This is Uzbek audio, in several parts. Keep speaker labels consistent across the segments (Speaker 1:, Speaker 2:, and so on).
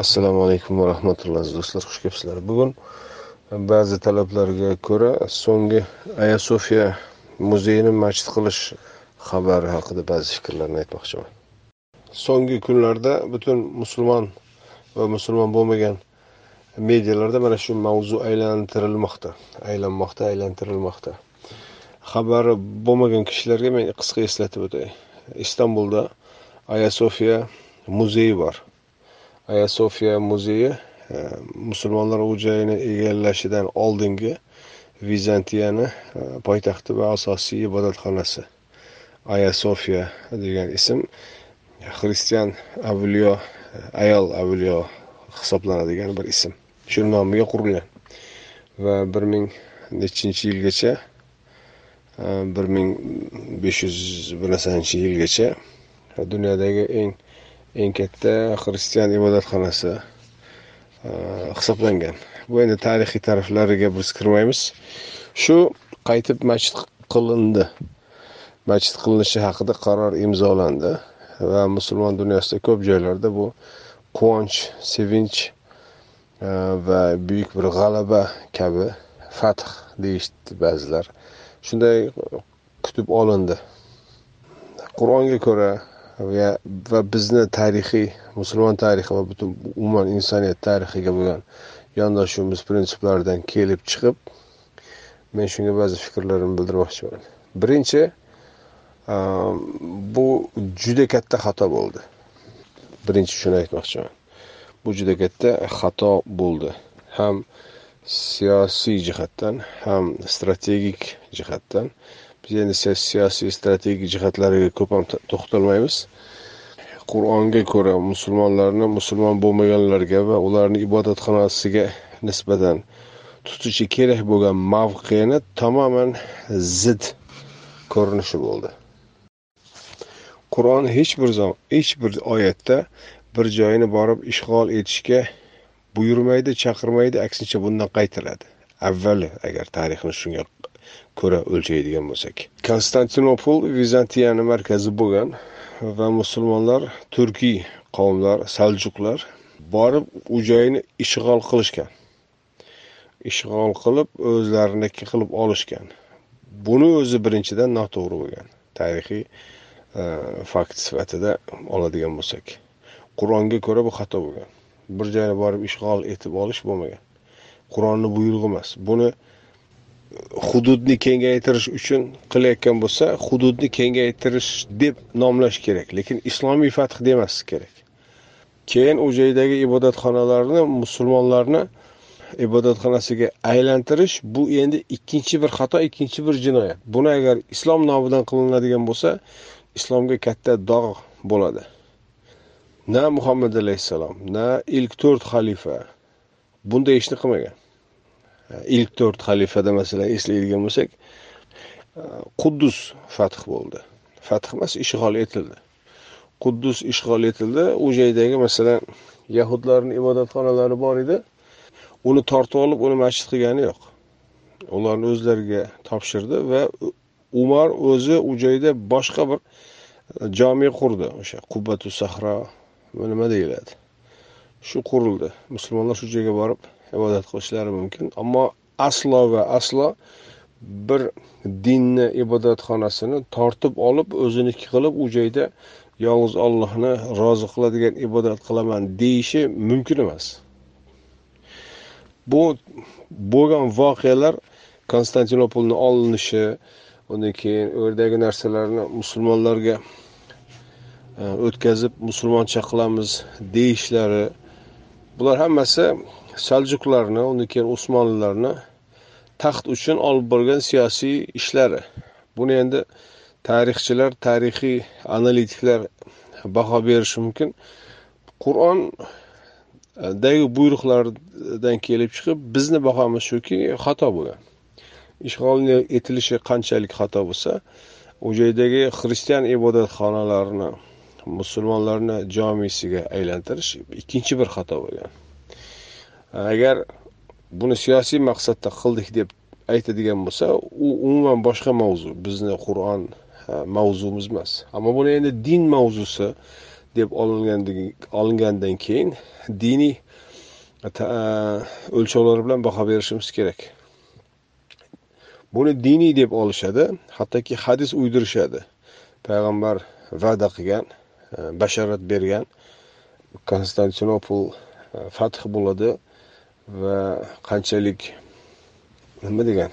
Speaker 1: assalomu alaykum va rahmatulloh aziz do'stlar xush kelibsizlar. Bugun ba'zi talablarga ko'ra so'nggi aya sofiya muzeyini masjid qilish xabari haqida ba'zi fikrlarni aytmoqchiman. So'nggi kunlarda butun musulmon va musulmon bo'lmagan medialarda mana shu mavzu aylantirilmoqda aylanmoqda aylantirilmoqda. Xabari bo'lmagan kishilarga men qisqa eslatib o'tay. Istanbulda aya sofiya muzeyi bor. Ayasofiya muzeyi e, musulmonlar u joyni egallashidan oldingi vizantiyani e, poytaxti va asosiy ibodatxonasi. Ayasofiya degan ism e, xristian avliyo ayol avliyo hisoblanadigan bir ism. Shu nomiga qurilgan. Va bir ming nechinchi yilgacha bir ming besh yuz bir narsanchi yilgacha dunyodagi eng eng katta xristian ibodatxonasi e, hisoblangan. Bu endi tarixiy taraflariga biz kirmaymiz. Shu qaytib masjid qilindi. Masjid qilinishi haqida qaror imzolandi va musulmon dunyosida ko'p joylarda bu quvonch sevinch e, va buyuk bir g'alaba kabi fath deyishdi ba'zilar. Shunday kutib olindi. Qur'onga ko'ra va bizni tarixiy musulmon tarixi va butun umuman insoniyat tarixiga bo'lgan yondashuvimiz prinsiplaridan kelib chiqib men shunga ba'zi fikrlarimni bildirmoqchiman. Birinchi bu juda katta xato bo'ldi. Birinchi shuni aytmoqchiman. Bu juda katta xato bo'ldi. Ham siyosiy jihatdan ham strategik jihatdan biz endi siyosiy strategik jihatlariga ko'p ham to'xtalmaymiz. Qur'onga ko'ra musulmonlarni musulmon bo'lmaganlarga va ularni ibodatxonasiga nisbatan tutishi kerak bo'lgan mavqeni tamoman zid ko'rinishi bo'ldi. Qur'on hech bir zaman hech bir oyatda bir joyini borib ishg'ol etishga buyurmaydi chaqirmaydi aksincha bundan qaytaradi avvali agar tarixni shunga ko'ra o'lchaydigan bo'lsak. Konstantinopol vizantiyani markazi bo'lgan va musulmonlar turkiy qavmlar saljuqlar borib u joyni ishg'ol qilishgan. Ishg'ol qilib o'zlariniki qilib olishgan. Buni o'zi birinchidan noto'g'ri bo'lgan. Tarixiy e, fakt sifatida oladigan bo'lsak. Qur'onga ko'ra bu xato bo'lgan. Bir joyni borib ishg'ol etib olish bo'lmagan. Qur'onni buyrug'i emas. Buni hududni kengaytirish uchun qilayotgan bo'lsa hududni kengaytirish deb nomlash kerak. Lekin islomiy fath demaslik kerak. Keyin u joydagi ibodatxonalarni musulmonlarni ibodatxonasiga aylantirish bu endi ikkinchi bir xato ikkinchi bir jinoyat. Buni agar islom nomidan qilinadigan bo'lsa islomga katta dog' bo'ladi. Na muhammad alayhissalom na ilk to'rt xalifa bunday ishni qilmagan. Ilk to'rt xalifada masalan eslaydigan bo'lsak quddus fath bo'ldi. Fath emas ishg'ol etildi. Quddus ishg'ol etildi. U joydagi masalan yahudlarni ibodatxonalari bor edi. Uni tortib olib uni masjid qilgani yo'q. Ularni o'zlariga topshirdi va umar o'zi u joyda boshqa bir jome qurdi. O'sha qubbatu sahro nima deyiladi? Shu qurildi. Musulmonlar shu joyga borib ibodat qilishlari mumkin. Ammo aslo va aslo bir dinni ibodatxonasini tortib olib o'ziniki qilib u joyda yolg'iz ollohni rozi qiladigan ibodat qilaman deyishi mumkin emas. Bu bo'lgan voqealar konstantinopolni olinishi undan keyin u yerdagi narsalarni musulmonlarga e, o'tkazib musulmoncha qilamiz deyishlari bular hammasi saljuqlarni undan keyin usmonlilarni taxt uchun olib borgan siyosiy ishlari. Buni endi tarixchilar tarixiy analitiklar baho berishi mumkin. Qur'ondagi e, buyruqlardan kelib chiqib bizni bahomiz shuki xato bo'lgan. Ishg'ol etilishi qanchalik xato bo'lsa u joydagi xristian ibodatxonalarini musulmonlarni jomisiga aylantirish ikkinchi bir xato bo'lgan. Agar buni siyosiy maqsadda qildik deb aytadigan bo'lsa u umuman boshqa mavzu. Bizni qur'on mavzumiz emas. Ammo buni endi din mavzusi deb olingandan keyin diniy o'lchovlar bilan baho berishimiz kerak. Buni diniy deb olishadi hattoki hadis uydirishadi. Payg'ambar va'da qilgan e, bashorat bergan konstantinopol e, fath bo'ladi. Va qanchalik nima degan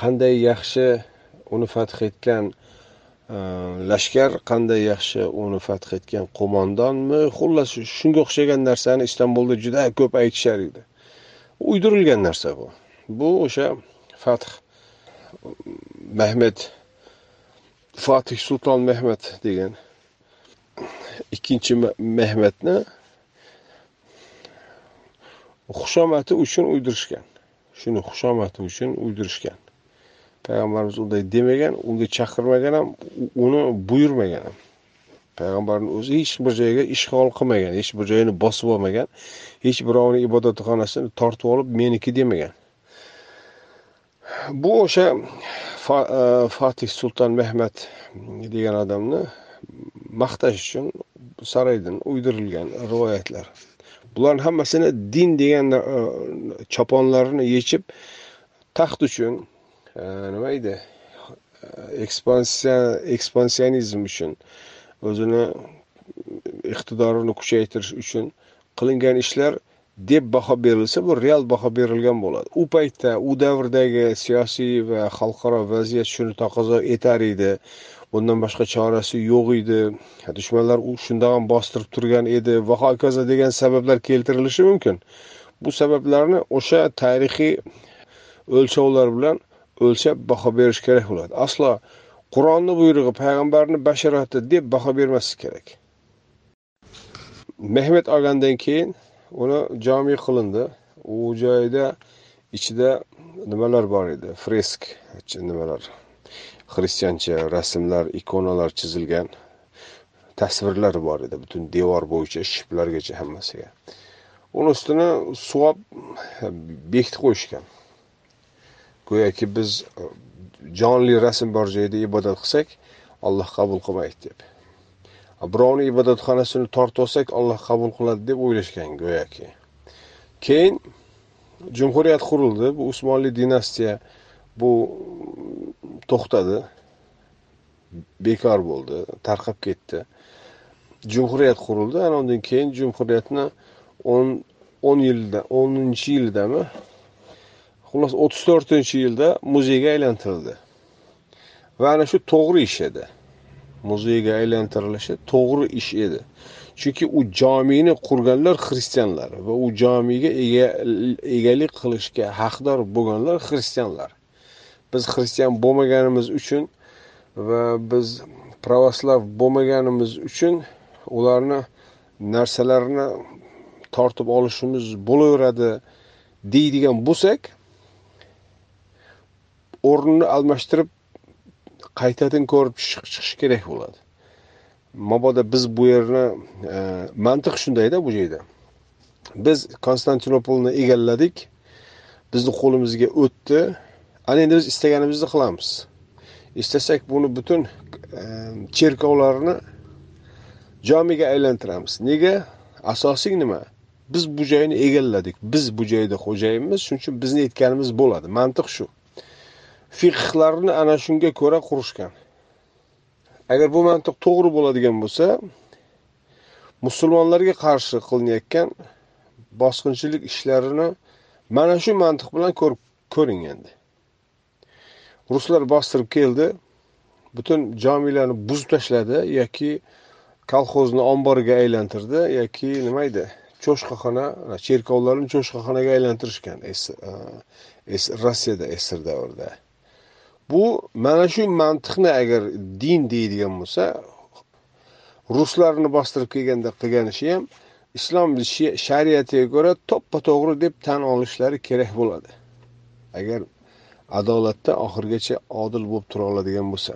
Speaker 1: qanday yaxshi uni fath etgan e, lashkar qanday yaxshi uni fath etgan qo'mondonmi? Xullas shunga o'xshagan narsani istanbulda juda ko'p aytishar edi. Uydirilgan narsa bu. Bu o'sha fath mehmet fatih sulton mehmet degan ikkinchi mehmetni xushomati uchun uydirishgan. Shuni xushomati uchun uydirishgan. Payg'ambarimiz unday demagan unga chaqirmagan ham uni buyurmagan ham. Payg'ambarni o'zi hech bir joyga ishg'ol qilmagan hech bir joyini bosib olmagan hech birovni ibodatxonasini tortib olib meniki demagan. Bu o'sha fa, e, fatih sulton mehmet degan odamni maqtash uchun saroydan uydirilgan rivoyatlar. Bularni hammasini din degan e, choponlarini yechib taxt uchun e, nima deydi e, ekspansiya ekspansionizm uchun o'zini iqtidorini kuchaytirish uchun qilingan ishlar deb baho berilsa bu real baho berilgan bo'ladi. U paytda u davrdagi siyosiy va xalqaro vaziyat shuni taqozo etar edi. Bundan boshqa chorasi yo'q edi. Dushmanlar u shundoq ham bostirib turgan edi va hokazo degan sabablar keltirilishi mumkin. Bu sabablarni o'sha tarixiy o'lchovlar bilan o'lchab baho berish kerak bo'ladi. Aslo qur'onni buyrug'i payg'ambarni basharati deb baho bermaslik kerak. Mehmet olgandan keyin uni jomiy qilindi. U joyda ichida nimalar bor edi? Fresk nimalar? Xristiancha rasmlar ikonalar chizilgan tasvirlar bor edi. Butun devor bo'yicha shiplargacha hammasiga. Uni ustini suvab bekitib qo'yishgan. Go'yoki biz e, jonli rasm bor joyda ibodat qilsak olloh qabul qilmaydi deb. Birovni ibodatxonasini tortib olsak olloh qabul qiladi deb o'ylashgan go'yoki. Keyin jumhuriyat qurildi. Bu usmonli dinastiya bu to'xtadi. Bekor bo'ldi tarqab ketdi. Jumhuriyat qurildi ana undan keyin jumhuriyatni o'n o'n yilda o'ninchi yildami? Xullas o'ttiz to'rtinchi yilda muzeyga aylantirildi. Va ana shu to'g'ri ish edi. Muzeyga aylantirilishi to'g'ri ish edi. Chunki u jomiyni qurganlar xristianlar va u jomiga egalik qilishga haqdor bo'lganlar xristianlar. Biz xristian bo'lmaganimiz uchun va biz pravoslav bo'lmaganimiz uchun ularni narsalarini tortib olishimiz bo'laveradi deydigan bo'lsak o'rnini almashtirib qaytadan ko'rib chiqish kerak bo'ladi. Mabodo biz bu yerni e, mantiq shundayda bu joyda. Biz konstantinopolni egalladik. Bizni qo'limizga o'tdi. Ana endi biz istaganimizni qilamiz. Istasak buni butun e, cherkovlarni jomiga aylantiramiz. Nega? Asosiy nima? Biz bu joyni egalladik. Biz bu joyda xo'jayinmiz shuning uchun bizni aytganimiz bo'ladi. Mantiq shu. Fiqhlarni ana shunga ko'ra qurishgan. Agar bu mantiq to'g'ri bo'ladigan bo'lsa musulmonlarga qarshi qilinayotgan bosqinchilik ishlarini mana shu mantiq bilan ko'ring endi. Ruslar bostirib keldi. Butun jomilarni buzib tashladi yoki kolxozni omboriga aylantirdi yoki nima edi? Cho'shqaxona cherkovlarni cho'shqaxonaga aylantirishgan e, rossiyada sr davrida. Bu mana shu mantiqni agar din deydigan bo'lsa ruslarni bostirib kelganda qilgan ishi ham islom shariatiga ko'ra to'ppa to'g'ri deb tan olishlari kerak bo'ladi. Agar adolatda oxirigacha odil bo'lib tura oladigan bo'lsa.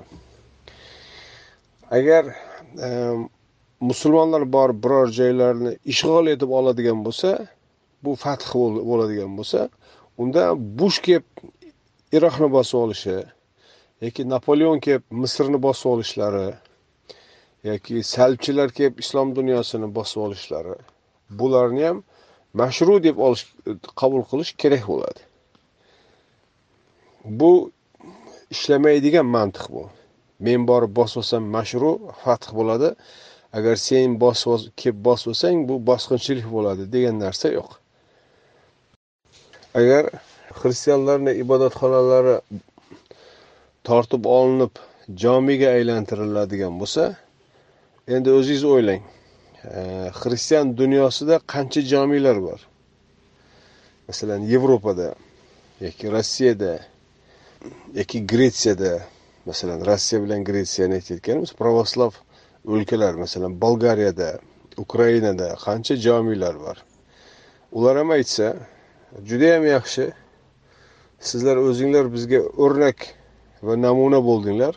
Speaker 1: Agar e, musulmonlar borib biror joylarni ishg'ol etib oladigan bo'lsa bu fath bo'ladigan bo'lsa unda bush kelib iroqni bosib olishi yoki napoleon kelib misrni bosib olishlari yoki salbchilar kelib islom dunyosini bosib olishlari bularni ham mashru deb olish qabul qilish kerak bo'ladi. Bu ishlamaydigan mantiq bu. Men borib bosib olsam mashru fath bo'ladi. Agar sen bosib kelib bosib olsang bu bosqinchilik bo'ladi degan narsa yo'q. Agar xristianlarni ibodatxonalari tortib olinib jomiga aylantiriladigan bo'lsa endi o'zingiz o'ylang. Xristian dunyosida qancha jomilar bor? Masalan yevropada yoki rossiyada yoki gretsiyada masalan rossiya bilan gretsiyani aytayotganimiz pravoslav o'lkalar masalan bolgariyada ukrainada qancha jomilar bor. Ular ham aytsa judayam yaxshi sizlar o'zinglar bizga o'rnak va namuna bo'ldinglar.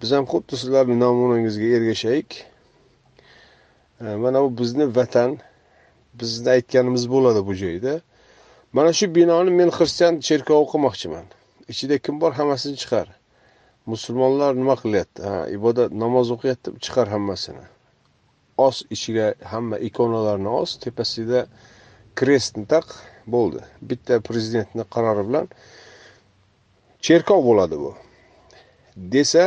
Speaker 1: Biz ham xuddi sizlarni namunangizga ergashaylik mana bu bizni vatan bizni aytganimiz bo'ladi bu joyda. Mana shu binoni men xristian cherkovi qilmoqchiman ichida kim bor hammasini chiqar. Musulmonlar nima qilyapti? Ha ibodat namoz o'qiyapti chiqar hammasini. Os ichiga hamma ikonalarni os tepasida krestni taq bo'ldi. Bitta prezidentni qarori bilan cherkov bo'ladi bu. Desa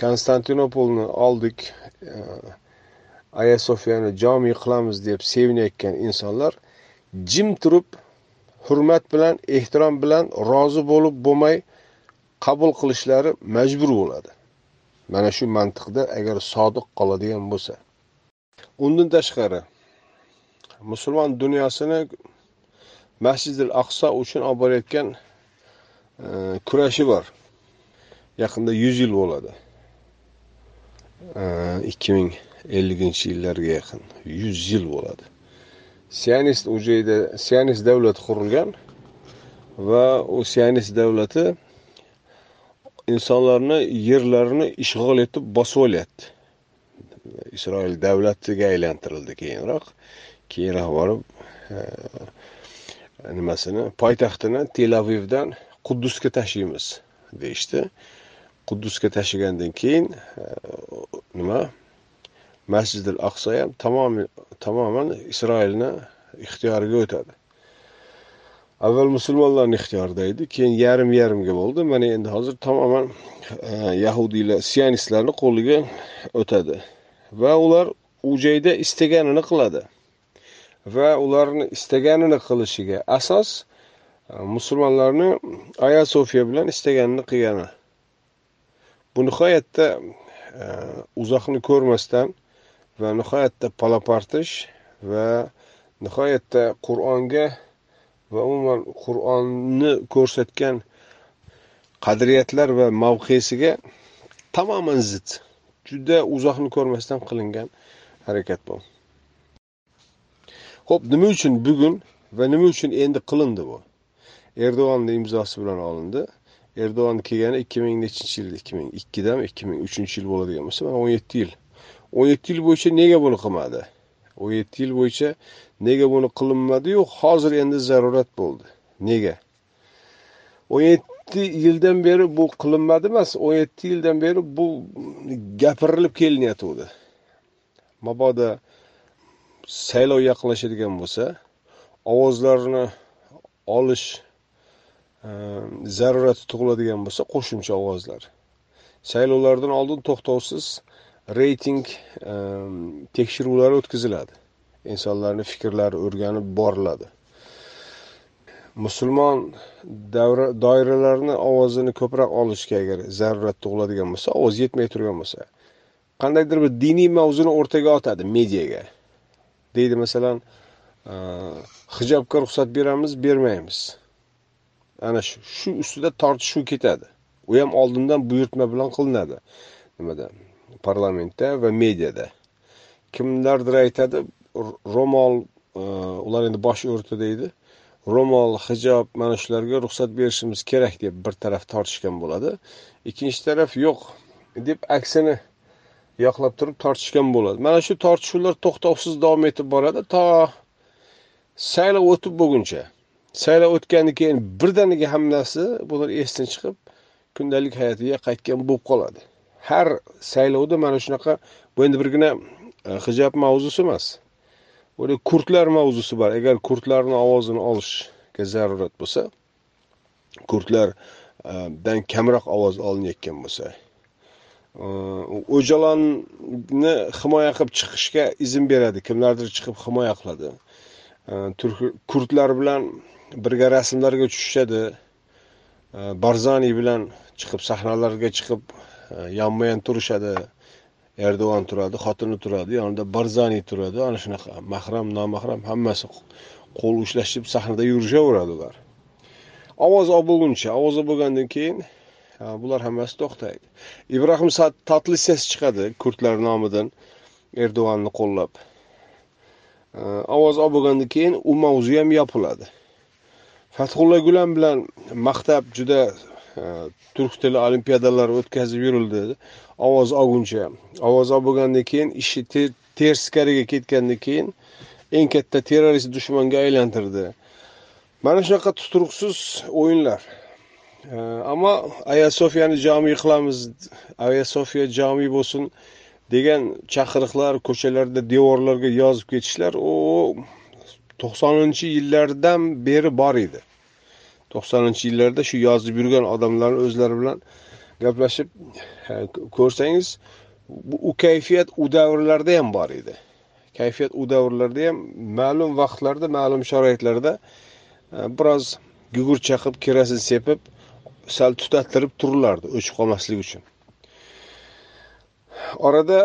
Speaker 1: konstantinopolni oldik e, aya sofiyani jomiy qilamiz deb sevinayotgan insonlar jim turib hurmat bilan ehtirom bilan rozi bo'lib bo'lmay qabul qilishlari majbur bo'ladi. Mana shu mantiqda agar sodiq qoladigan bo'lsa. Undan tashqari musulmon dunyosini masjidil aqso uchun olib borayotgan e, kurashi bor. Yaqinda yuz yil bo'ladi. E, ikki ming elliginchi yillarga yaqin yuz yil bo'ladi. Sionist u joyda sionist davlat qurilgan va u sionist davlati insonlarni yerlarini ishg'ol etib bosib olyapti. Isroil davlatiga aylantirildi keyinroq. Keyinroq borib e, nimasini poytaxtini tel avivdan quddusga tashiymiz deyishdi. Quddusga tashigandan keyin e, nima? Masjidil aqso ham tamoman isroilni ixtiyoriga o'tadi. Avval musulmonlarni ixtiyorida edi keyin yarim yarimga bo'ldi. Mana endi hozir tamoman e, yahudiylar sionistlarni qo'liga o'tadi. Va ular u joyda istaganini qiladi. Va ularni istaganini qilishiga asos e, musulmonlarni aya sofiya bilan istaganini qilgani. Bu nihoyatda e, uzoqni ko'rmasdan va nihoyatda palapartish va nihoyatda qur'onga va umuman qur'onni ko'rsatgan qadriyatlar va mavqesiga tamoman zid. Juda uzoqni ko'rmasdan qilingan harakat bu. Ho'p nima uchun bugun va nima uchun endi qilindi bu? Erdo'g'onni imzosi bilan olindi. Erdo'g'on kelgani ikki ming nechinchi yil ikki ming ikkidami ikki ming uchinchi yil bo'ladigan bo'lsa mana o'n yetti yil o'n yetti yil bo'yicha nega buni qilmadi? o'n yetti yil bo'yicha nega buni qilinmadiyu hozir endi zarurat bo'ldi. Nega? o'n yetti yildan beri bu qilinmadi emas o'n yetti yildan beri bu gapirilib kelinyotgandi mabodo saylov yaqinlashadigan bo'lsa ovozlarni olish e, zarurati tug'iladigan bo'lsa qo'shimcha ovozlar. Saylovlardan oldin to'xtovsiz reyting ehm, tekshiruvlari o'tkaziladi. Insonlarni fikrlari o'rganib boriladi. Musulmon davra doiralarni ovozini ko'proq olishga agar zarurat tug'iladigan bo'lsa ovoz yetmay turgan bo'lsa qandaydir bir diniy mavzuni o'rtaga otadi mediaga deydi masalan ehm, hijobga ruxsat beramiz bermaymiz. Ana shu shu ustida tortishuv ketadi. U ham oldindan buyurtma bilan qilinadi. Nimada? Parlamentda va mediada. Kimlardir aytadi ro'mol e, ular endi bosh o'rti deydi. Ro'mol hijob mana shularga ruxsat berishimiz kerak deb bir taraf tortishgan bo'ladi. Ikkinchi taraf yo'q deb aksini yoqlab turib tortishgan bo'ladi. Mana shu tortishuvlar to'xtovsiz davom etib boradi. To saylov o'tib bo'lguncha saylov o'tgandan keyin birdaniga hammasi bular esdan chiqib kundalik hayotiga qaytgan bo'lib qoladi. Har saylovda mana shunaqa bu endi birgina e, hijob mavzusi emas. Bu kurdlar mavzusi bor. Agar kurdlarni ovozini olishga zarurat bo'lsa kurdlardan e, kamroq ovoz olinayotgan bo'lsa e, o'jalonni himoya qilib chiqishga izn beradi. Kimlardir chiqib himoya qiladi. Kurdlar bilan birga rasmlarga tushishadi. Barzani bilan chiqib sahnalarga chiqib Э, yonma yon turishadi. Erdo'g'on turadi xotini turadi yonida barzani turadi. Ana shunaqa mahram nomahram hammasi qo'l ushlashib sahnada yurishaveradi ular. Ovoz olib bo'lguncha ovoz olib bo'lgandan keyin bular hammasi to'xtaydi. Ibrohim ses chiqadi kurdlar nomidan erdo'g'onni qo'llab. Ovoz olib bo'lgandan keyin u mavzu ham yopiladi. Fathulla gulam bilan maqtab juda turk tili olimpiadalari o'tkazib yurildi. Ovoz olguncha ovoz olib bo'lgandan keyin ishi teskariga ketgandan keyin eng katta terrorist dushmanga aylantirdi. Mana shunaqa tuturuqsiz o'yinlar. Ammo ayasofiyani jami qilamiz ayasofiya jami bo'lsin degan chaqiriqlar ko'chalarda devorlarga yozib ketishlar u to'qsoninchi yillardan beri bor edi. To'qsoninchi yillarda shu yozib yurgan odamlarni o'zlari bilan gaplashib ko'rsangiz u kayfiyat u davrlarda ham bor edi. Kayfiyat u davrlarda ham ma'lum vaqtlarda ma'lum sharoitlarda biroz gugurt chaqib kerosin sepib sal tutattirib turilardi o'chib qolmaslik uchun. Orada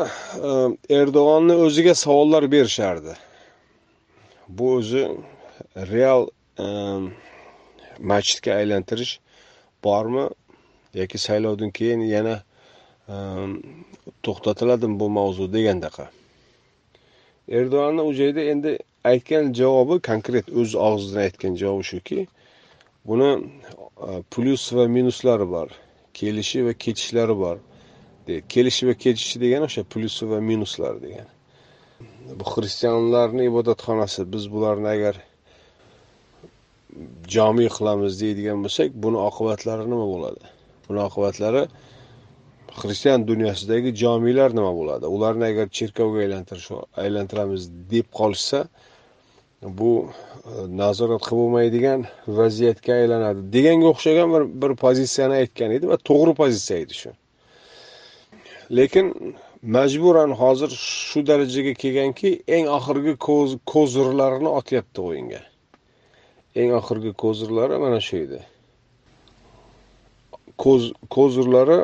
Speaker 1: e, erdo'g'onni o'ziga savollar berishardi. Bu o'zi real e, masjidga aylantirish bormi yoki saylovdan keyin yana e, to'xtatiladimi bu mavzu degandaqa? Erdo'g'anni u joyda endi aytgan javobi konkret o'z og'zidan aytgan javobi shuki buni e, plyus va minuslari bor kelishi va ketishlari bor kelishi va ketishi degani o'sha plyusi va minuslari degani. Bu xristianlarni ibodatxonasi biz bularni agar jomiy qilamiz deydigan bo'lsak buni oqibatlari nima bo'ladi? Buni oqibatlari xristian dunyosidagi jomiylar nima bo'ladi? Ularni agar cherkovga aylantirish aylantiramiz deb qolishsa bu e, nazorat qilib bo'lmaydigan vaziyatga aylanadi. Deganga o'xshagan bir, bir pozitsiyani aytgan edi va to'g'ri pozitsiya edi shu. Lekin majburan hozir shu darajaga kelganki eng oxirgi ko'zirlarini otyapti o'yinga. Eng oxirgi kozirlari mana shu edi. Ko'z kozirlari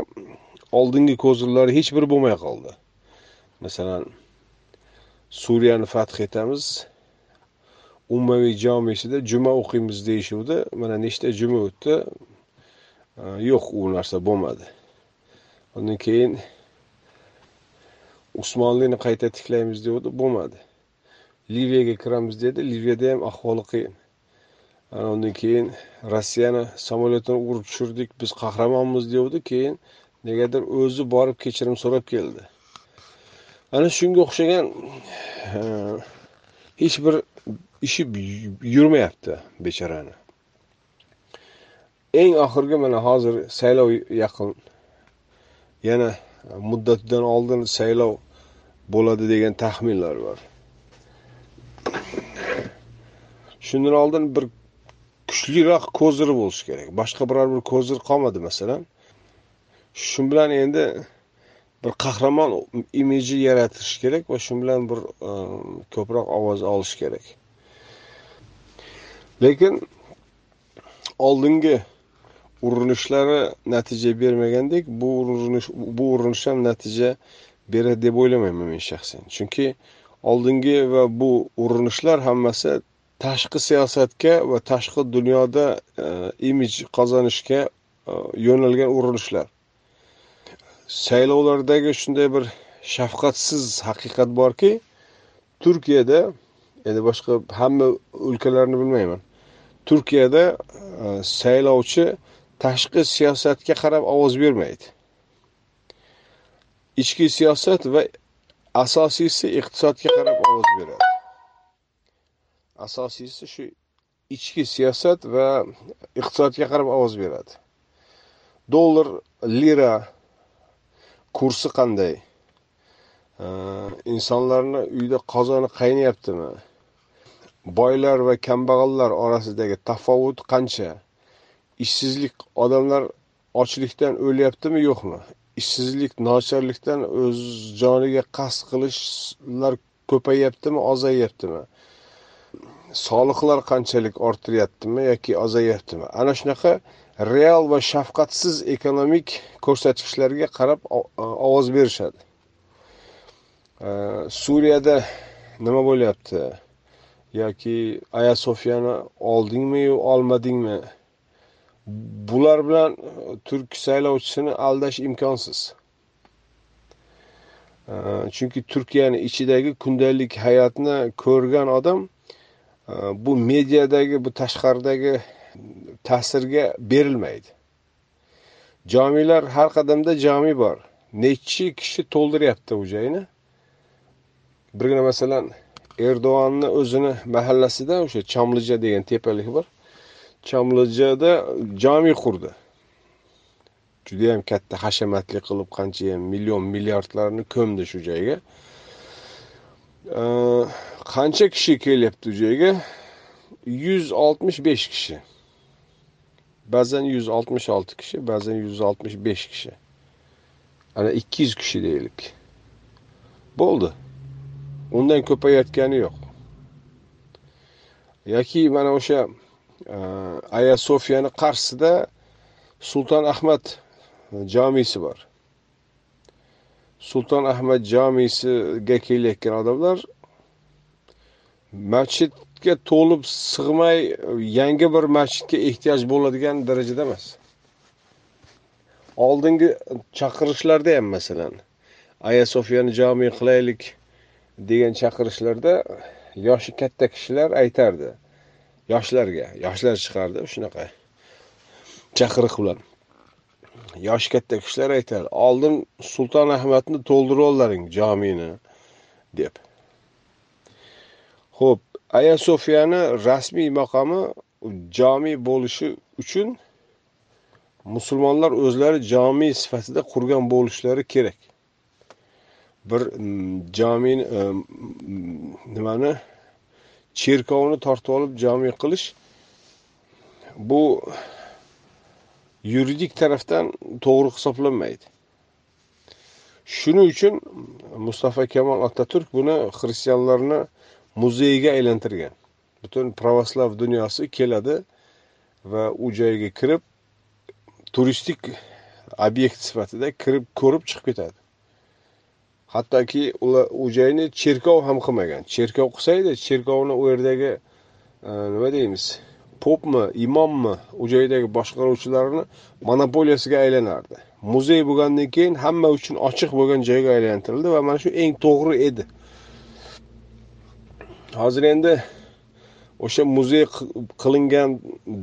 Speaker 1: oldingi kozirlari hech biri bo'lmay qoldi. Masalan suriyani fath etamiz. Ummaviy jomisida juma o'qiymiz deyishuvdi. Mana nechta juma o'tdi? Yo'q u narsa bo'lmadi. Undan keyin usmonlini qayta tiklaymiz devdi bo'lmadi. Liviyaga kiramiz dedi. Liviyada ham ahvoli qiyin. Ana undan keyin rossiyani samolyotini urib tushirdik biz qahramonmiz devdi keyin negadir o'zi borib kechirim so'rab keldi. Ana shunga o'xshagan hech bir ishi yurmayapti bechorani. Eng oxirgi mana hozir saylov yaqin. Yana muddatidan oldin saylov bo'ladi degan taxminlar bor. Shundan oldin bir kuchliroq ko'ziri bo'lishi kerak. Boshqa biror bir ko'zir qolmadi masalan. Shu bilan endi bir qahramon imiji yaratish kerak va shu bilan bir e, ko'proq ovoz olish kerak. Lekin oldingi urinishlari natija bermagandek bu urinish bu urinish ham natija beradi deb o'ylamayman men shaxsan. Chunki oldingi va bu urinishlar hammasi tashqi siyosatga va tashqi dunyoda e, imij qozonishga e, yo'nalgan urinishlar. Saylovlardagi shunday bir shafqatsiz haqiqat borki turkiyada endi boshqa hamma o'lkalarni bilmayman. Turkiyada e, saylovchi tashqi siyosatga qarab ovoz bermaydi. Ichki siyosat va asosiysi iqtisodga qarab ovoz beradi. Asosiysi shu ichki siyosat va iqtisodga qarab ovoz beradi. Dollar lira kursi qanday? Insonlarni uyda qozoni qaynayaptimi? Boylar va kambag'allar orasidagi tafovut qancha? Ishsizlik odamlar ochlikdan o'lyaptimi yo'qmi? Ishsizlik nochorlikdan o'z joniga qasd qilishlar ko'payyaptimi ozayyaptimi soliqlar qanchalik ortiryaptimi yoki ozayaptimi? Ana shunaqa real va shafqatsiz ekonomik ko'rsatkichlarga qarab e, ovoz berishadi. E, Suriyada nima bo'lyapti? Yoki Ayasofya'ni oldingmi oldingmi olmadingmi? Bular bilan turk saylovchisini aldash imkonsiz. E, chunki turkiyani ichidagi kundalik hayotni ko'rgan odam Э, bu mediadagi bu tashqaridagi ta'sirga berilmaydi. Jomilar har qadamda jomi bor. Nechi kishi to'ldiryapti u joyni? Birgina masalan erdo'g'onni o'zini mahallasida o'sha chomlija degan tepalik bor. Chomlijada jomi qurdi. Judayam katta hashamatli qilib qanchayam million milliardlarni ko'mdi shu joyga. Qancha kishi kelyapti u joyga yuz oltmish besh kishi. Ba'zan yuz oltmish olti kishi ba'zan yuz oltmish besh kishi. Ana ikki yuz kishi deylik. Bo'ldi. Undan ko'payayotgani yo'q. Yoki mana o'sha e, aya sofiyani qarshisida sulton ahmad e, jomisi bor. Sulton ahmad jomisiga kelayotgan odamlar masjidga to'lib sig'may yangi bir masjidga ehtiyoj bo'ladigan darajada emas. Oldingi chaqirishlarda ham masalan aya sofiyani jomiy qilaylik degan chaqirishlarda yoshi katta kishilar aytardi. Yoshlarga yoshlar chiqardi shunaqa. Chaqiriq bilan yoshi katta kishilar aytadi oldin sulton ahmadni to'ldirolaring jomini deb. Ho'p aya sofiyani rasmiy maqomi jomi bo'lishi uchun musulmonlar o'zlari jomi sifatida qurgan bo'lishlari kerak. Bir jomi e, nimani cherkovni tortib olib jomi qilish bu yuridik tarafdan to'g'ri hisoblanmaydi. Shuning uchun mustafa kamol otaturk buni xristianlarni muzeyiga aylantirgan. Butun pravoslav dunyosi keladi va u joyga kirib turistik obyekt sifatida kirib ko'rib chiqib ketadi. Hattoki ular u joyni cherkov ham qilmagan. Cherkov qilsaydi cherkovni u yerdagi e, nima deymiz? Popmi imommi u joydagi boshqaruvchilarni monopoliyasiga aylanardi. Muzey bo'lgandan keyin hamma uchun ochiq bo'lgan joyga aylantirildi va mana shu eng to'g'ri edi. Hozir endi o'sha muzey qilingan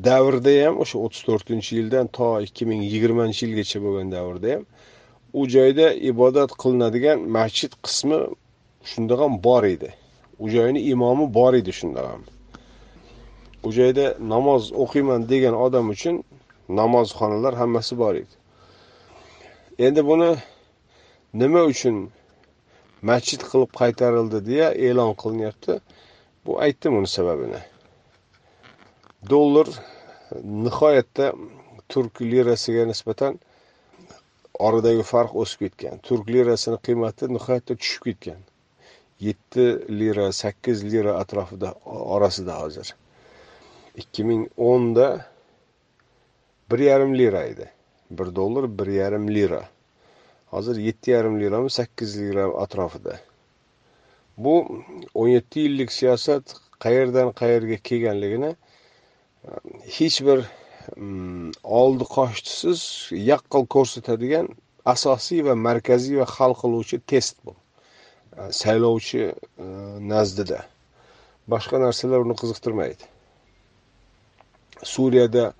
Speaker 1: davrda ham o'sha o'ttiz to'rtinchi yildan to ikki ming yigirmanchi yilgacha bo'lgan davrda ham u joyda ibodat qilinadigan masjid qismi shundoq ham bor edi. U joyni imomi bor edi shundoq ham. Joyda namoz o'qiyman degan odam uchun namozxonalar hammasi bor edi. Endi buni nima uchun masjid qilib qaytarildi deya e'lon qilinyapti. Bu aytdim uni sababini. Dollar nihoyatda turk lirasiga nisbatan oradagi farq o'sib ketgan. Turk lirasini qiymati nihoyatda tushib ketgan. Yetti lira sakkiz lira atrofida orasida hozir. Ikki ming o'nda bir yarim lira edi. Bir dollar bir yarim lira. Hozir yetti yarim lirami sakkiz lira atrofida. Bu o'n yetti yillik siyosat qayerdan qayerga kelganligini e, hech bir mm, oldi qoshdisiz yaqqol ko'rsatadigan asosiy va markaziy va hal qiluvchi test bu. E, saylovchi e, nazdida. Boshqa narsalar uni qiziqtirmaydi. Suriyada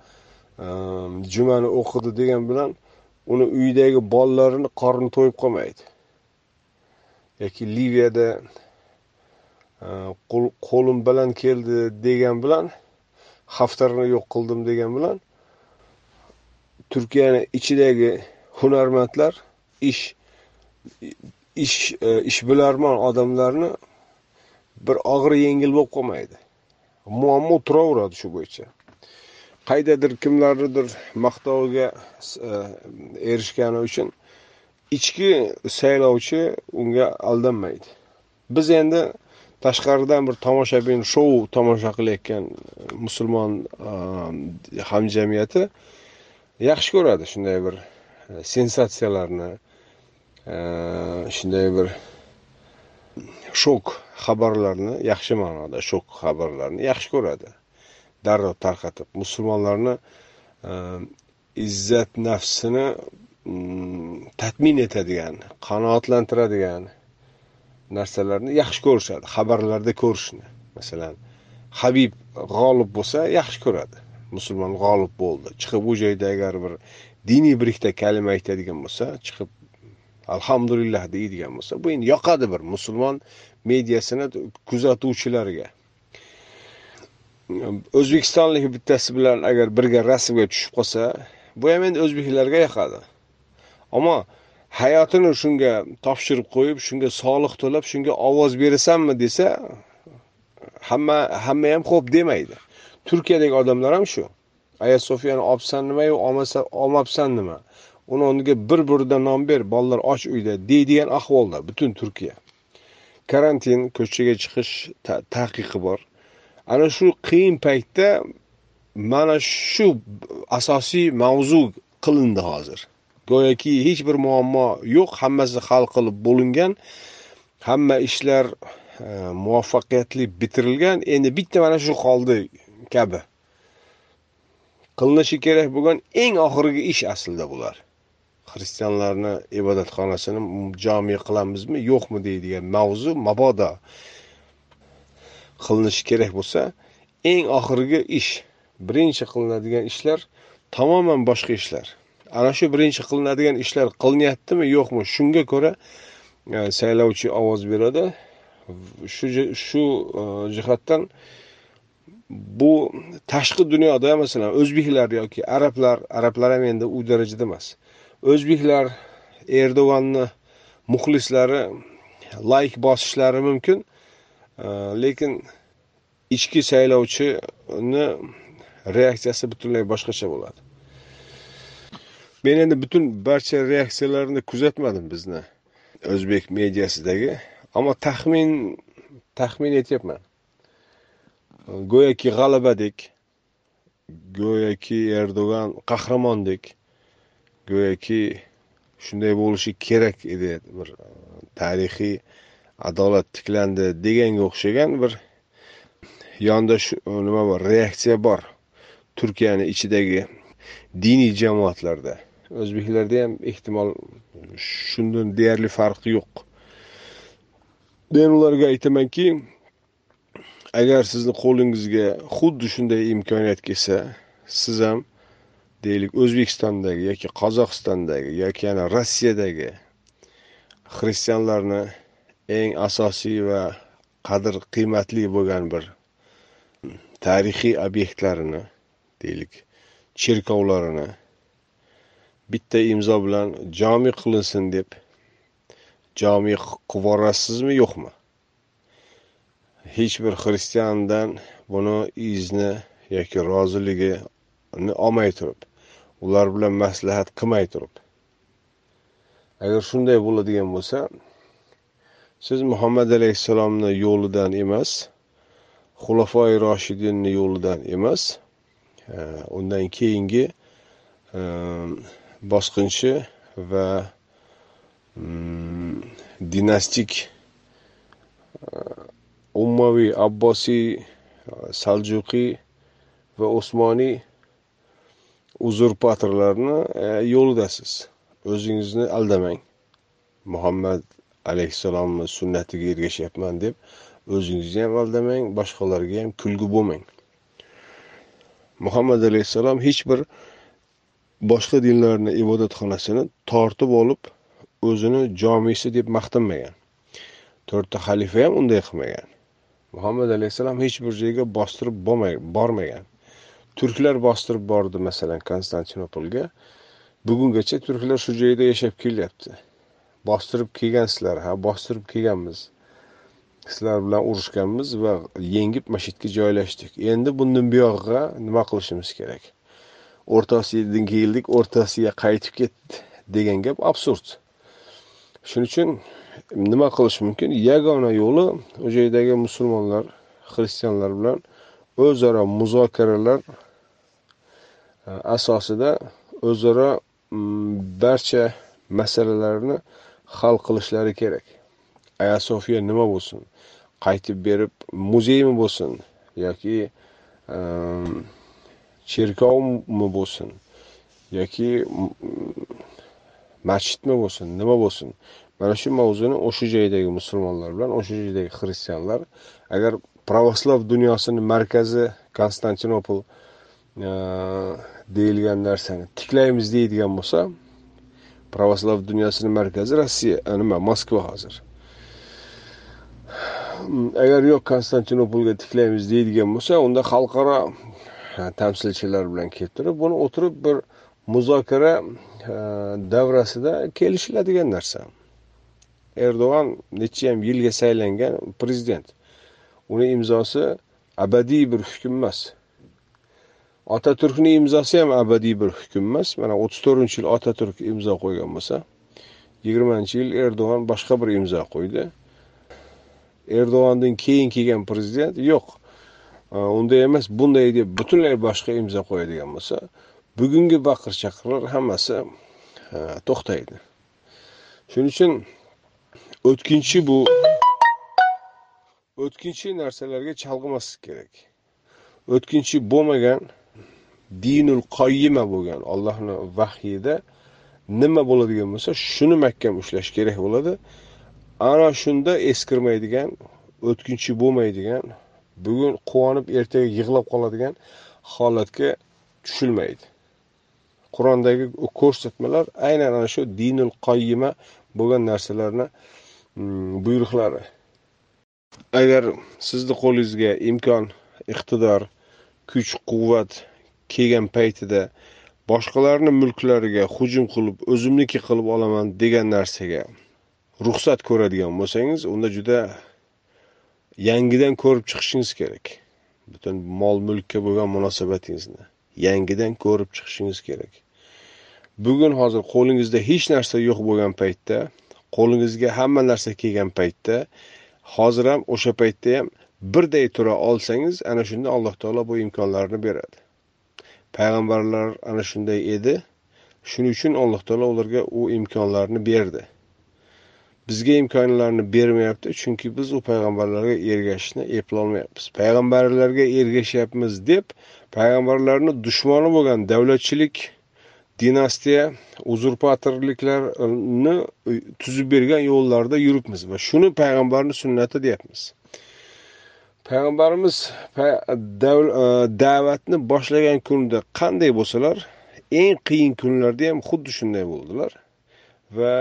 Speaker 1: ehm, jumani o'qidi degan bilan uni uyidagi bolalarini qorni to'yib qolmaydi. Yoki liviyada ehm, qo'lim bilan keldi degan bilan haftarni yo'q qildim degan bilan turkiyani ichidagi hunarmandlar ish ish e, ishbilarmon odamlarni bir og'ir yengil bo'lib qolmaydi. Muammo turaveradi shu bo'yicha. Qaydadir kimlarnidir maqtoviga e, erishgani uchun ichki saylovchi unga aldanmaydi. Biz endi tashqaridan bir tomoshabin shou tomosha qilayotgan musulmon e, hamjamiyati yaxshi ko'radi shunday bir e, sensatsiyalarni shunday bir shok xabarlarni yaxshi ma'noda shok xabarlarni yaxshi ko'radi. Darrov tarqatib musulmonlarni e, izzat nafsini mm, tatmin etadigan qanoatlantiradigan narsalarni yaxshi ko'rishadi. Xabarlarda ko'rishni. Masalan habib g'olib bo'lsa yaxshi ko'radi. Musulmon g'olib bo'ldi. Chiqib u joyda agar bir diniy bir ikkita kalima aytadigan bo'lsa chiqib alhamdulillah deydigan bo'lsa bu endi yoqadi bir musulmon mediasini kuzatuvchilarga o'zbekistonlik bittasi bilan agar birga rasmga tushib qolsa bu ham endi o'zbeklarga yoqadi. Ammo hayotini shunga topshirib qo'yib shunga soliq to'lab shunga ovoz berasanmi desa hamma hamma ham xo'p demaydi. Turkiyadagi odamlar ham shu. Ayasofiyani olibsan nimayu olmabsan nima? Uni o'rniga bir burda non ber bolalar och uyda deydigan ahvolda butun turkiya. Karantin ko'chaga chiqish taqiqi bor. Ana shu qiyin paytda mana shu asosiy mavzu qilindi hozir. Go'yoki hech bir muammo yo'q hammasi hal qilib bo'lingan hamma ishlar e, muvaffaqiyatli bitirilgan. Endi bitta mana shu qoldi kabi. Qilinishi kerak bo'lgan eng oxirgi ish aslida bular. Xristianlarni ibodatxonasini jomiy qilamizmi yo'qmi deydigan mavzu mabodo. Qilinishi kerak bo'lsa eng oxirgi ish birinchi qilinadigan ishlar tamoman boshqa ishlar. Ana shu birinchi qilinadigan ishlar qilinyaptimi yo'qmi? Shunga ko'ra e, saylovchi ovoz beradi. Shu shu e, jihatdan bu tashqi dunyoda masalan o'zbeklar yoki arablar arablar ham endi u darajada emas. O'zbeklar erdo'g'anni muxlislari layk bosishlari mumkin. Э, lekin ichki saylovchini reaksiyasi butunlay boshqacha bo'ladi. Men endi butun barcha reaksiyalarni kuzatmadim bizni o'zbek mediasidagi ammo taxmin taxmin etyapman. Go'yoki g'alabadek go'yoki erdo'g'an qahramondek go'yoki shunday bo'lishi kerak edi bir e, tarixiy adolat tiklandi deganga o'xshagan bir yondash nima bor reaksiya bor. Turkiyani ichidagi diniy jamoatlarda. O'zbeklarda ham ehtimol shundan deyarli farqi yo'q. Men ularga aytamanki agar sizni qo'lingizga xuddi shunday imkoniyat kelsa siz ham deylik o'zbekistondagi yoki qozog'istondagi yoki yana rossiyadagi xristianlarni eng asosiy va qadr qiymatli bo'lgan bir hmm, tarixiy obyektlarini deylik cherkovlarini bitta imzo bilan jomi qilinsin deb jomi qilib yuborasizmi yo'qmi? Hech bir xristiandan buni izni yoki roziligini olmay turib ular bilan maslahat qilmay turib. Agar shunday bo'ladigan bo'lsa siz muhammad alayhissalomni yo'lidan emas xulafoi roshidinni yo'lidan emas e, undan keyingi e, bosqinchi va mm, dinastik e, ummaviy abbosiy saljuqiy va usmoniy uzurpatorlarni yo'lidasiz. O'zingizni aldamang. Muhammad alayhissalomni sunnatiga ergashyapman deb o'zingizni ham aldamang boshqalarga ham kulgi bo'lmang. Muhammad alayhissalom hech bir boshqa dinlarni ibodatxonasini tortib olib o'zini jomiysi deb maqtanmagan. To'rtta xalifa ham unday qilmagan. Muhammad alayhissalom hech bir joyga bostirib bormagan. Turklar bostirib bordi masalan konstantinopolga. Bugungacha turklar shu joyda yashab kelyapti. Bostirib kelgansizlar ha bostirib kelganmiz. Sizlar bilan urushganmiz va yengib mana shu yerga joylashdik. Endi bundan buyog'iga nima qilishimiz kerak? O'rta osiyodan keldik o'rta osiyoga qaytib ketdi degan gap absurd. Shuning uchun nima qilish mumkin? Yagona yo'li o'sha yerdagi musulmonlar xristianlar bilan o'zaro muzokaralar asosida o'zaro mm, barcha masalalarni hal qilishlari kerak aya sofiya nima bo'lsin? Qaytib berib muzeymi bo'lsin? Yoki cherkovmi bo'lsin? Yoki masjidmi bo'lsin? Nima bo'lsin? Mana shu mavzuni o'sha joydagi musulmonlar bilan o'sha joydagi xristianlar agar pravoslav dunyosini markazi konstantinopol deyilgan narsani tiklaymiz deydigan bo'lsa pravoslav dunyosini markazi rossiya nima moskva hozir agar yo'q konstantinopolga tiklaymiz deydigan bo'lsa unda xalqaro tamsilchilar bilan kelib turib buni o'tirib bir muzokara davrasida kelishiladigan narsa. Erdo'g'an nechayam yilga saylangan prezident. Uni imzosi abadiy bir hukm emas. Otaturkni imzosi ham abadiy bir hukm emas. Mana o'ttiz to'rtinchi yil otaturk imzo qo'ygan bo'lsa yigirmanchi yil erdo'g'an boshqa bir imzo qo'ydi. Erdo'g'andan keyin kelgan prezident yo'q e, unday emas bunday deb butunlay boshqa imzo qo'yadigan bo'lsa bugungi baqir chaqirlar hammasi e, to'xtaydi. Shuning uchun o'tkinchi bu o'tkinchi narsalarga chalg'imaslik kerak. O'tkinchi bo'lmagan dinul qoyima bo'lgan ollohni vahyida nima bo'ladigan bo'lsa shuni mahkam ushlash kerak bo'ladi. Ana shunda eskirmaydigan o'tkinchi bo'lmaydigan bugun quvonib ertaga yig'lab qoladigan holatga tushilmaydi. Qur'ondagi ko'rsatmalar aynan ana shu dinul qoyima bo'lgan narsalarni mm, buyruqlari. Agar sizni qo'lingizga imkon iqtidor kuch quvvat kelgan paytida boshqalarni mulklariga hujum qilib o'zimniki qilib olaman degan narsaga ruxsat ko'radigan bo'lsangiz unda juda yangidan ko'rib chiqishingiz kerak. Butun mol mulkka bo'lgan munosabatingizni yangidan ko'rib chiqishingiz kerak. Bugun hozir qo'lingizda hech narsa yo'q bo'lgan paytda qo'lingizga hamma narsa kelgan paytda hozir ham o'sha paytda ham birday tura olsangiz ana shunda alloh taolo bu imkonlarni beradi. Payg'ambarlar ana shunday edi. Shuning uchun alloh taolo ularga u imkonlarni berdi. Bizga imkonlarni bermayapti chunki biz u payg'ambarlarga ergashishni eplolmayapmiz. Payg'ambarlarga ergashyapmiz deb payg'ambarlarni dushmani bo'lgan davlatchilik dinastiya uzurpatorliklarni tuzib bergan yo'llarda yuribmiz va shuni payg'ambarni sunnati deyapmiz. Payg'ambarimiz e, da'vatni boshlagan kunda qanday bo'lsalar eng qiyin kunlarda ham xuddi shunday bo'ldilar va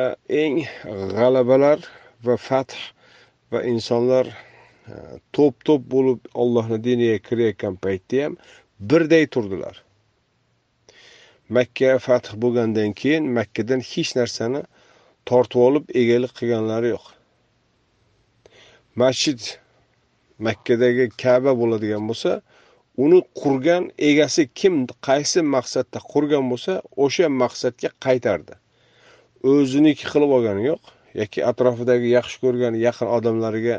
Speaker 1: eng g'alabalar va fath va insonlar e, to'p to'p bo'lib ollohni diniga kirayotgan paytda ham birday turdilar. Makka fath bo'lgandan keyin makkadan hech narsani tortib olib egalik qilganlari yo'q. Masjid makkadagi kaba bo'ladigan bo'lsa uni qurgan egasi kim qaysi maqsadda qurgan bo'lsa o'sha maqsadga qaytardi. O'ziniki qilib olgani yo'q yoki atrofidagi yaxshi ko'rgan yaqin odamlariga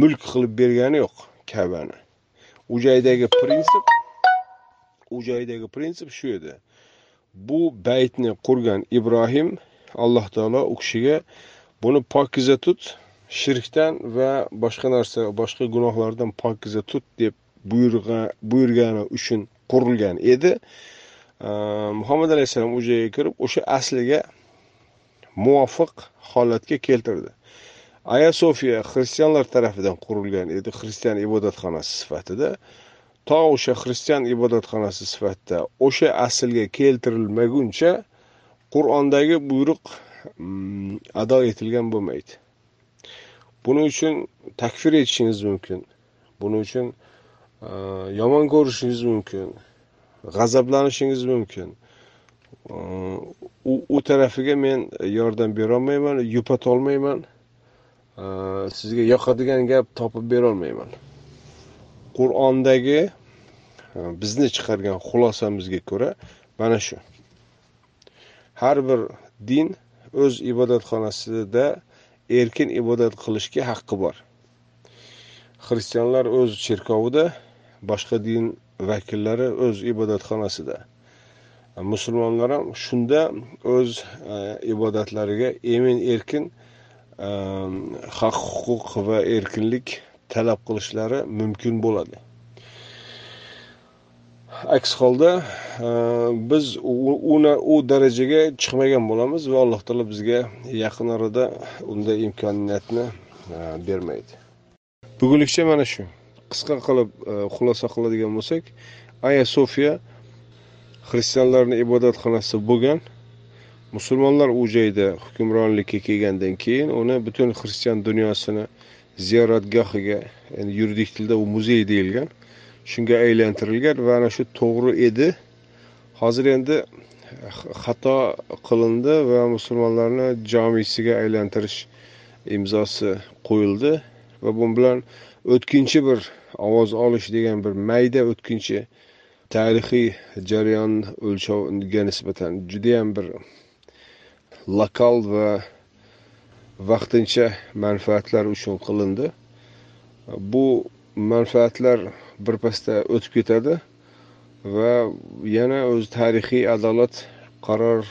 Speaker 1: mulk qilib bergani yo'q kabani. U joydagi prinsip u joydagi prinsip shu edi. Bu baytni qurgan ibrohim alloh taolo u kishiga buni pokiza tut shirkdan va boshqa narsa boshqa gunohlardan pokiza tut deb buyurgani uchun qurilgan edi. Muhammad alayhissalom u joyga kirib o'sha asliga muvofiq holatga keltirdi. Aya sofiya xristianlar tarafidan qurilgan edi xristian ibodatxonasi sifatida. To o'sha xristian ibodatxonasi sifatida o'sha aslga keltirilmaguncha qur'ondagi buyruq mm, ado etilgan bo'lmaydi. Buning uchun takfir etishingiz mumkin. Buning uchun e, yomon ko'rishingiz mumkin. G'azablanishingiz mumkin. E, u u tarafiga men yordam berolmayman yupatolmayman e, sizga yoqadigan gap topib berolmayman. Qur'ondagi bizni chiqargan xulosamizga ko'ra mana shu. Har bir din o'z ibodatxonasida erkin ibodat qilishga haqqi bor. Xristianlar o'z cherkovida boshqa din vakillari o'z ibodatxonasida. Musulmonlar ham shunda o'z e, ibodatlariga emin erkin e, haq huquq va erkinlik talab qilishlari mumkin bo'ladi. Aks holda e, biz uni u darajaga chiqmagan bo'lamiz va alloh taolo bizga yaqin orada unday imkoniyatni e, bermaydi. Bugunlikcha mana shu. Qisqa qilib e, xulosa qiladigan bo'lsak aya sofiya xristianlarni ibodatxonasi bo'lgan musulmonlar u joyda hukmronlikka kelgandan keyin uni butun xristian dunyosini ziyoratgohiga ya'ni yuridik tilda u muzey deyilgan shunga aylantirilgan va ana shu to'g'ri edi. Hozir endi xato qilindi va musulmonlarni jomiysiga aylantirish imzosi qo'yildi va bu bilan o'tkinchi bir ovoz olish degan bir mayda o'tkinchi tarixiy jarayon o'lchoviga nisbatan judayam bir lokal va vaqtincha manfaatlar uchun qilindi. Bu manfaatlar birpasda o'tib ketadi va yana o'zi tarixiy adolat qaror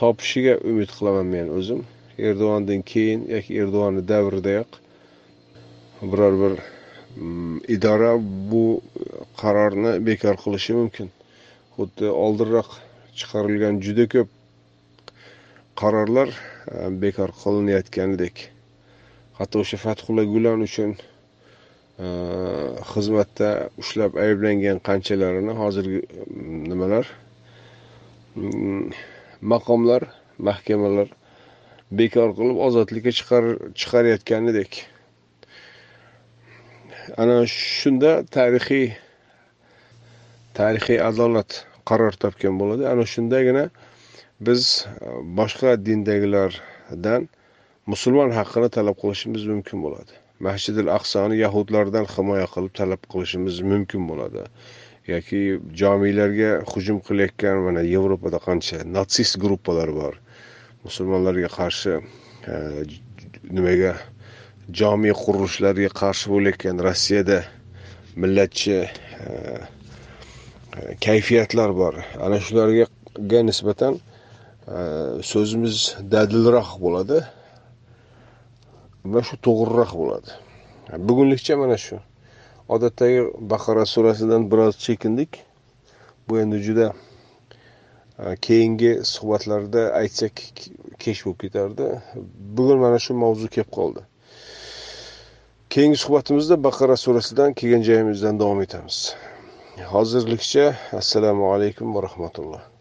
Speaker 1: topishiga umid qilaman men o'zim. Erdo'g'ondan keyin yoki erdo'g'onni davridayoq biror bir mm, idora bu qarorni bekor qilishi mumkin. Xuddi oldinroq chiqarilgan juda ko'p qarorlar e, bekor qilinayotganidek. Hatto o'sha fathullo gulen uchun Э, xizmatda ushlab ayblangan qanchalarini hozirgi nimalar? Maqomlar mahkamalar bekor qilib ozodlikka chiqarayotganidek. Ana shunda tarixiy tarixiy adolat qaror topgan bo'ladi. Ana shundagina biz boshqa dindagilardan musulmon haqqini talab qilishimiz mumkin bo'ladi. Masjidil aqsoni yahudlardan himoya qilib talab qilishimiz mumkin bo'ladi. Yoki jomiylarga hujum qilayotgan mana yevropada qancha natsist gruppalar bor. Musulmonlarga qarshi e, nimaga jomi qurilishlarga qarshi bo'layotgan rossiyada millatchi e, e, kayfiyatlar bor. Ana shularga nisbatan e, so'zimiz dadilroq bo'ladi. Va shu to'g'riroq bo'ladi. Bugunlikcha mana shu odatdagi baqara surasidan biroz chekindik. Bu endi juda e, keyingi suhbatlarda aytsak kech bo'lib ketardi. Bugun mana shu mavzu kelib qoldi. Keyingi suhbatimizda baqara surasidan kelgan joyimizdan davom etamiz. Hozirlikcha assalomu alaykum va rahmatulloh.